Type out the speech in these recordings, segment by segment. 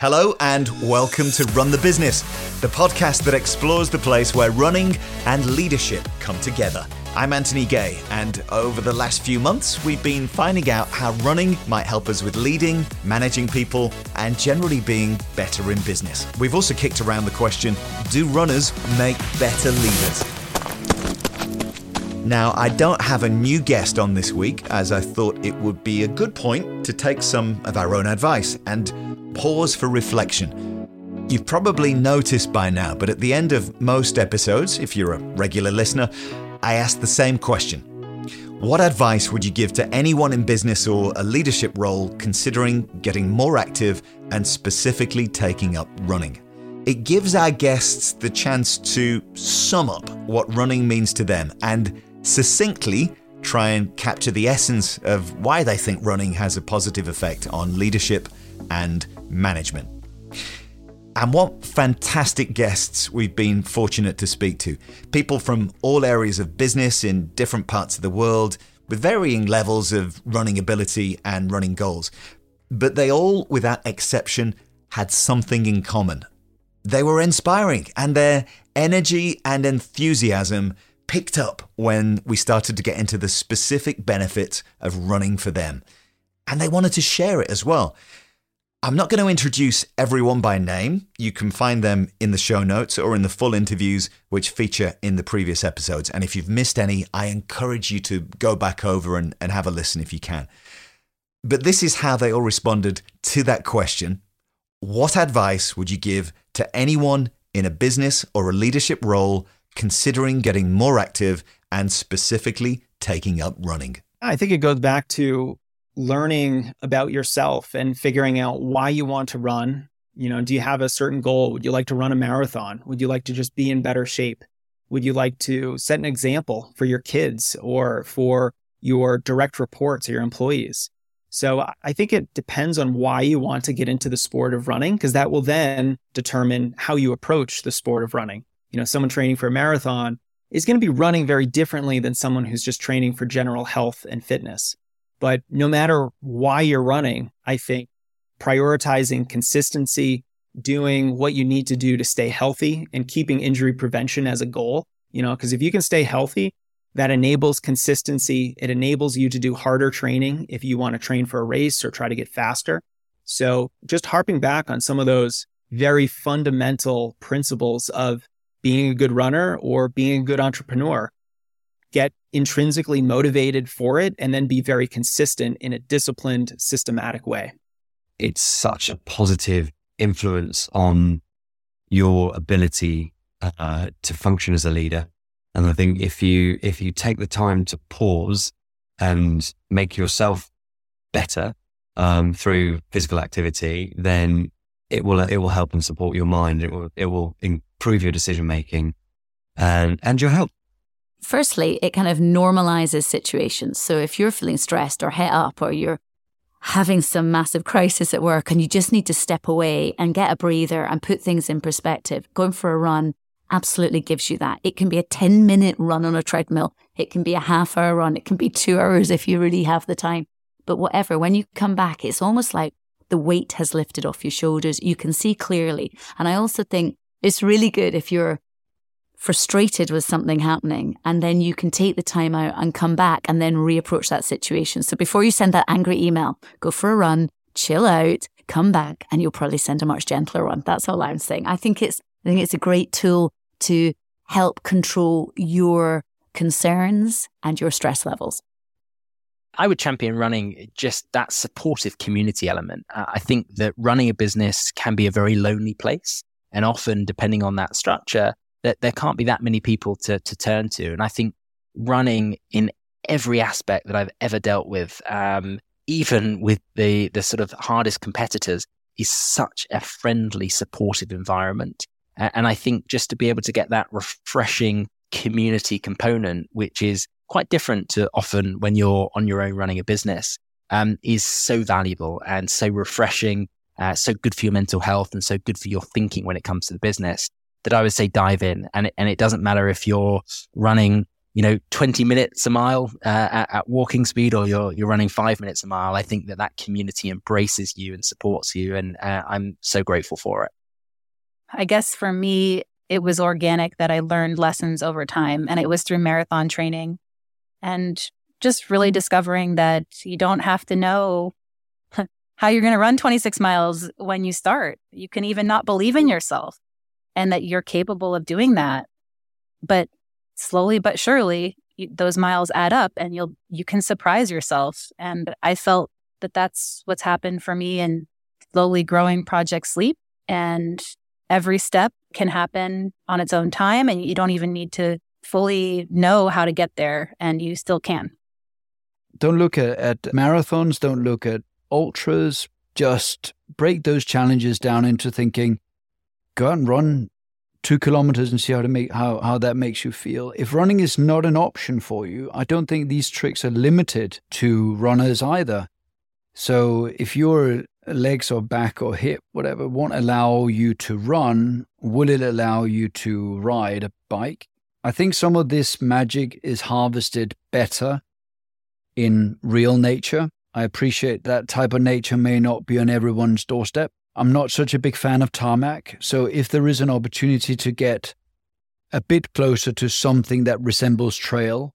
Hello, and welcome to Run the Business, the podcast that explores the place where running and leadership come together. I'm Anthony Gay, and over the last few months, we've been finding out how running might help us with leading, managing people, and generally being better in business. We've also kicked around the question do runners make better leaders? Now, I don't have a new guest on this week, as I thought it would be a good point to take some of our own advice and pause for reflection. You've probably noticed by now, but at the end of most episodes, if you're a regular listener, I ask the same question. What advice would you give to anyone in business or a leadership role considering getting more active and specifically taking up running? It gives our guests the chance to sum up what running means to them and succinctly try and capture the essence of why they think running has a positive effect on leadership and management. And what fantastic guests we've been fortunate to speak to. People from all areas of business in different parts of the world with varying levels of running ability and running goals. But they all, without exception, had something in common. They were inspiring and their energy and enthusiasm picked up when we started to get into the specific benefits of running for them. And they wanted to share it as well. I'm not going to introduce everyone by name. You can find them in the show notes or in the full interviews which feature in the previous episodes. And if you've missed any, I encourage you to go back over and, and have a listen if you can. But this is how they all responded to that question What advice would you give to anyone in a business or a leadership role considering getting more active and specifically taking up running? I think it goes back to learning about yourself and figuring out why you want to run. You know, do you have a certain goal? Would you like to run a marathon? Would you like to just be in better shape? Would you like to set an example for your kids or for your direct reports or your employees? So I think it depends on why you want to get into the sport of running, because that will then determine how you approach the sport of running you know, someone training for a marathon is going to be running very differently than someone who's just training for general health and fitness. But no matter why you're running, I think prioritizing consistency, doing what you need to do to stay healthy and keeping injury prevention as a goal, you know, because if you can stay healthy, that enables consistency. It enables you to do harder training if you want to train for a race or try to get faster. So just harping back on some of those very fundamental principles of being a good runner or being a good entrepreneur. Get intrinsically motivated for it and then be very consistent in a disciplined, systematic way. It's such a positive influence on your ability uh, to function as a leader. And I think if you if you take the time to pause and make yourself better um, through physical activity, then it will it will help and support your mind. It will it will improve your decision making and and your health. Firstly, it kind of normalizes situations. So if you're feeling stressed or het up or you're having some massive crisis at work and you just need to step away and get a breather and put things in perspective, going for a run absolutely gives you that. It can be a 10 minute run on a treadmill. It can be a half hour run. It can be two hours if you really have the time. But whatever, when you come back, it's almost like the weight has lifted off your shoulders. You can see clearly. And I also think it's really good if you're frustrated with something happening and then you can take the time out and come back and then reapproach that situation. So before you send that angry email, go for a run, chill out, come back, and you'll probably send a much gentler one. That's all I'm saying. I think it's I think it's a great tool to help control your concerns and your stress levels. I would champion running just that supportive community element. Uh, I think that running a business can be a very lonely place. And often, depending on that structure, that there can't be that many people to, to turn to. And I think running in every aspect that I've ever dealt with, um, even with the, the sort of hardest competitors, is such a friendly, supportive environment. And I think just to be able to get that refreshing community component, which is quite different to often when you're on your own running a business, um, is so valuable and so refreshing, uh, so good for your mental health and so good for your thinking when it comes to the business that I would say dive in. And it, and it doesn't matter if you're running you know, 20 minutes a mile uh, at, at, walking speed or you're, you're running five minutes a mile, I think that that community embraces you and supports you. And uh, I'm so grateful for it. I guess for me, it was organic that I learned lessons over time. And it was through marathon training and just really discovering that you don't have to know how you're going to run 26 miles when you start. You can even not believe in yourself and that you're capable of doing that. But slowly but surely those miles add up and you'll you can surprise yourself. And i felt that that's what's happened for me in slowly growing project sleep. And every step can happen on its own time and you don't even need to fully know how to get there and you still can. Don't look at, at marathons. Don't look at ultras. Just break those challenges down into thinking go out and run two kilometers and see how to make how, how that makes you feel. If running is not an option for you, I don't think these tricks are limited to runners either. So if your legs or back or hip, whatever, won't allow you to run, will it allow you to ride a bike? I think some of this magic is harvested better in real nature. I appreciate that type of nature may not be on everyone's doorstep. I'm not such a big fan of tarmac. So if there is an opportunity to get a bit closer to something that resembles trail,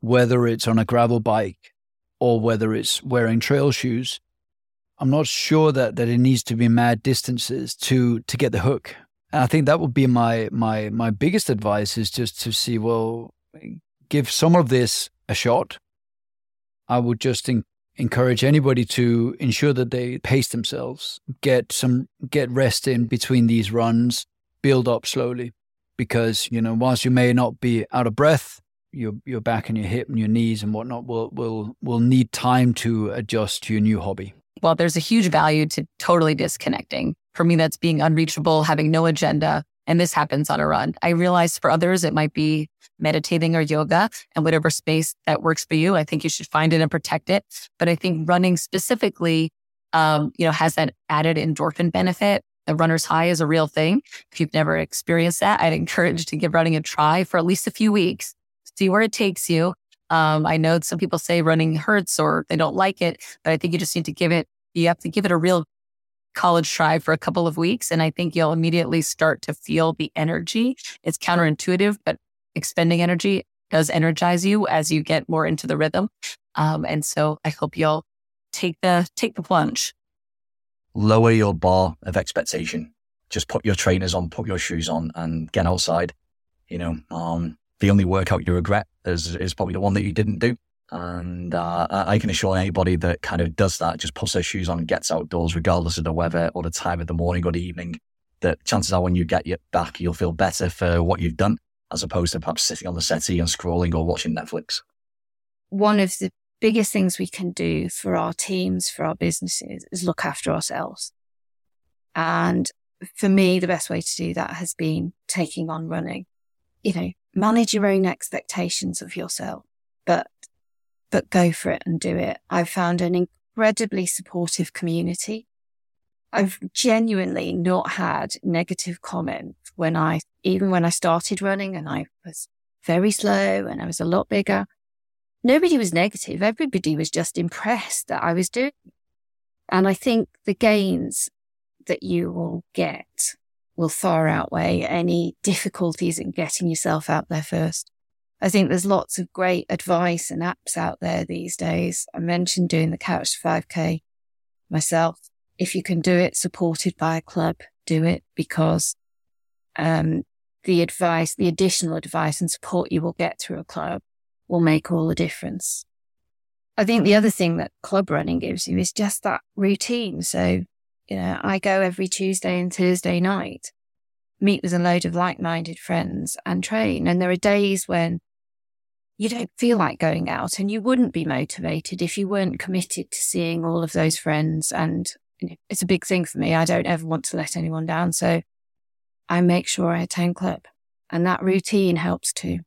whether it's on a gravel bike or whether it's wearing trail shoes, I'm not sure that, that it needs to be mad distances to to get the hook. And I think that would be my my my biggest advice is just to see, well, give some of this a shot. I would just think encourage anybody to ensure that they pace themselves, get some get rest in between these runs, build up slowly. Because, you know, whilst you may not be out of breath, your your back and your hip and your knees and whatnot will will will need time to adjust to your new hobby. Well, there's a huge value to totally disconnecting. For me, that's being unreachable, having no agenda, and this happens on a run. I realize for others, it might be meditating or yoga and whatever space that works for you. I think you should find it and protect it. But I think running specifically, um, you know, has that added endorphin benefit. The runner's high is a real thing. If you've never experienced that, I'd encourage to give running a try for at least a few weeks, see where it takes you. Um, I know some people say running hurts or they don't like it, but I think you just need to give it, you have to give it a real college try for a couple of weeks. And I think you'll immediately start to feel the energy. It's counterintuitive, but expending energy does energize you as you get more into the rhythm. Um, and so I hope you'll take the take the plunge. Lower your bar of expectation. Just put your trainers on, put your shoes on, and get outside. You know, um, the only workout you regret is is probably the one that you didn't do. And uh, I can assure anybody that kind of does that, just puts their shoes on and gets outdoors, regardless of the weather or the time of the morning or the evening, that chances are when you get back, you'll feel better for what you've done, as opposed to perhaps sitting on the settee and scrolling or watching Netflix. One of the biggest things we can do for our teams, for our businesses, is look after ourselves. And for me, the best way to do that has been taking on running. You know, manage your own expectations of yourself, but but go for it and do it. I've found an incredibly supportive community. I've genuinely not had negative comment when I, even when I started running and I was very slow and I was a lot bigger. Nobody was negative. Everybody was just impressed that I was doing. And I think the gains that you will get will far outweigh any difficulties in getting yourself out there first. I think there's lots of great advice and apps out there these days. I mentioned doing the Couch 5K myself. If you can do it supported by a club, do it because um, the advice, the additional advice and support you will get through a club will make all the difference. I think the other thing that club running gives you is just that routine. So, you know, I go every Tuesday and Thursday night, meet with a load of like minded friends and train. And there are days when you don't feel like going out and you wouldn't be motivated if you weren't committed to seeing all of those friends. And it's a big thing for me. I don't ever want to let anyone down. So I make sure I attend clip. and that routine helps too.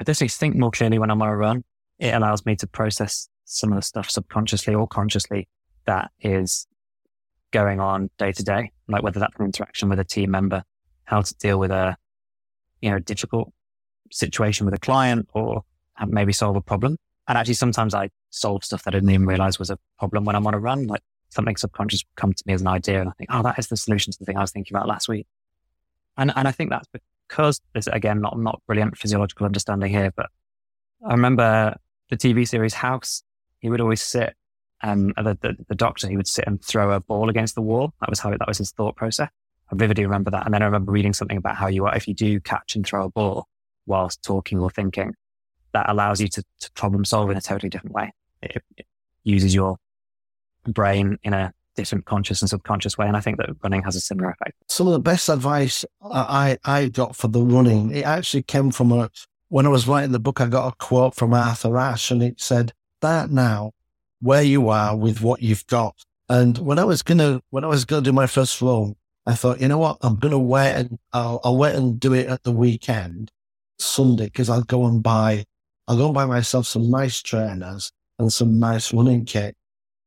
I definitely think more clearly when I'm on a run. It allows me to process some of the stuff subconsciously or consciously that is going on day to day, like whether that's an interaction with a team member, how to deal with a, you know, difficult situation with a client or maybe solve a problem. And actually, sometimes I solve stuff that I didn't even realize was a problem when I'm on a run. Like something subconscious come to me as an idea, and I think, oh, that is the solution to the thing I was thinking about last week. And and I think that's because there's again not not brilliant physiological understanding here, but I remember the TV series House. He would always sit, um, the, the, the doctor, he would sit and throw a ball against the wall. That was how that was his thought process. I vividly remember that. And then I remember reading something about how you are, if you do catch and throw a ball whilst talking or thinking, that allows you to, to problem solve in a totally different way. It, it, uses your brain in a different conscious and subconscious way. And I think that running has a similar effect. Some of the best advice I, I got for the running, it actually came from a, when I was writing the book, I got a quote from Arthur Ashe and it said, that now where you are with what you've got. And when I was gonna, when I was gonna do my first run, I thought, you know what, I'm gonna wait and I'll, I'll wait and do it at the weekend, Sunday, because I'll go and buy, I'll go and buy myself some nice trainers and some nice running kit.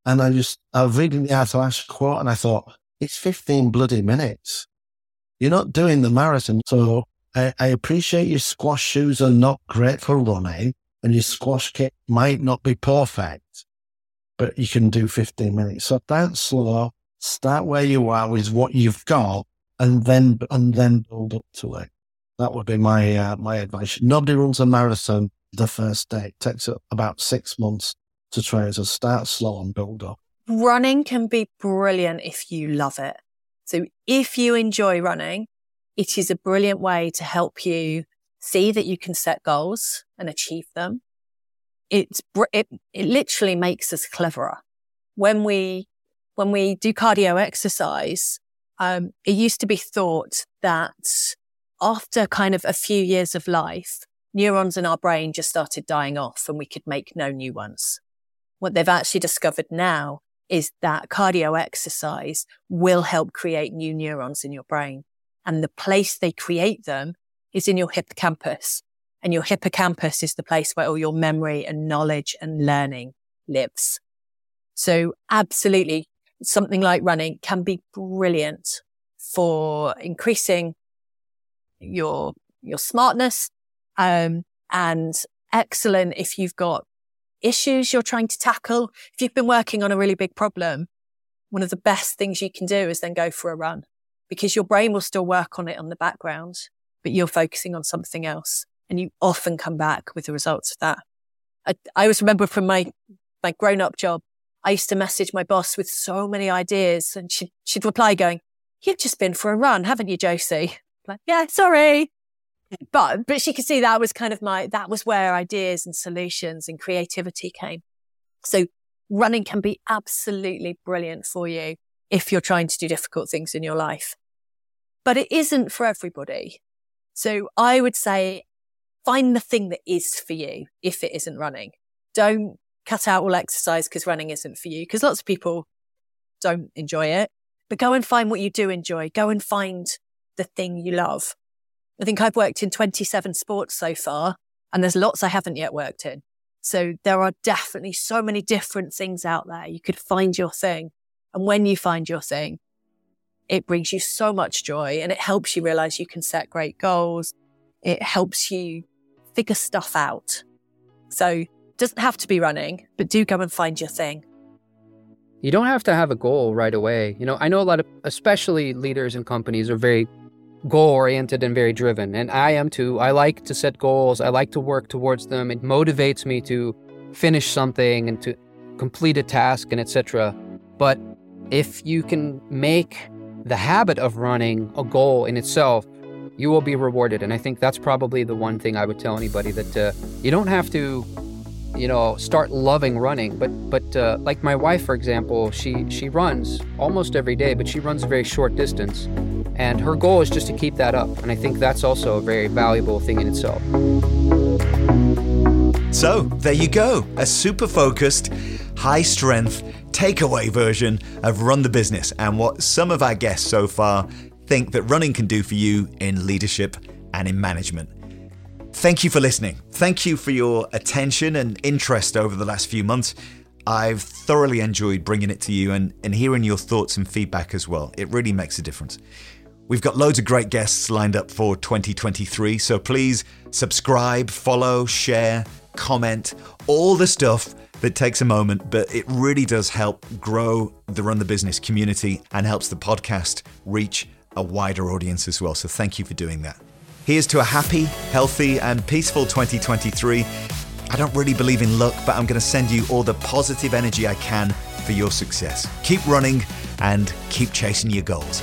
And I just, I was reading the Ashe quote and I thought, it's 15 bloody minutes. You're not doing the marathon. So I, I appreciate your squash shoes are not great for running and your squash kit might not be perfect, but you can do 15 minutes. So start slow, start where you are with what you've got and then, and then build up to it. That would be my, uh, my advice. Nobody runs a marathon the first day. It takes about six months to train. So start slow and build up. Running can be brilliant if you love it. So if you enjoy running, it is a brilliant way to help you see that you can set goals and achieve them. It's, it, it literally makes us cleverer. When we, when we do cardio exercise, um, it used to be thought that after kind of a few years of life, neurons in our brain just started dying off and we could make no new ones. What they've actually discovered now is that cardio exercise will help create new neurons in your brain. And the place they create them is in your hippocampus. And your hippocampus is the place where all your memory and knowledge and learning lives. So absolutely something like running can be brilliant for increasing your, your smartness, um, and excellent if you've got issues you're trying to tackle. If you've been working on a really big problem, one of the best things you can do is then go for a run because your brain will still work on it on the background but you're focusing on something else. And you often come back with the results of that. I, I always remember from my, my grown up job, I used to message my boss with so many ideas and she'd, she'd reply going, you've just been for a run, haven't you, Josie? like, yeah, sorry. But, but she could see that was kind of my, that was where ideas and solutions and creativity came. So running can be absolutely brilliant for you if you're trying to do difficult things in your life. But it isn't for everybody. So I would say find the thing that is for you if it isn't running. Don't cut out all exercise because running isn't for you because lots of people don't enjoy it. But go and find what you do enjoy. Go and find the thing you love. I think I've worked in 27 sports so far and there's lots I haven't yet worked in. So there are definitely so many different things out there. You could find your thing. And when you find your thing, it brings you so much joy and it helps you realize you can set great goals. It helps you figure stuff out. So it doesn't have to be running, but do go and find your thing. You don't have to have a goal right away. You know, I know a lot of, especially leaders and companies, are very goal oriented and very driven. And I am too. I like to set goals, I like to work towards them. It motivates me to finish something and to complete a task and etc. But if you can make the habit of running a goal in itself, you will be rewarded. And I think that's probably the one thing I would tell anybody that uh, you don't have to, you know, start loving running. But but uh, like my wife, for example, she she runs almost every day, but she runs a very short distance, and her goal is just to keep that up. And I think that's also a very valuable thing in itself. So there you go, a super focused, high strength takeaway version of Run the Business and what some of our guests so far think that running can do for you in leadership and in management. Thank you for listening. Thank you for your attention and interest over the last few months. I've thoroughly enjoyed bringing it to you and, and hearing your thoughts and feedback as well. It really makes a difference. We've got loads of great guests lined up for 2023, so please subscribe, follow, share, comment, all the stuff that takes a moment, but it really does help grow the Run the Business community and helps the podcast reach a wider audience as well. So thank you for doing that. Here's to a happy, healthy, and peaceful 2023. I don't really believe in luck, but I'm going to send you all the positive energy I can for your success. Keep running and keep chasing your goals.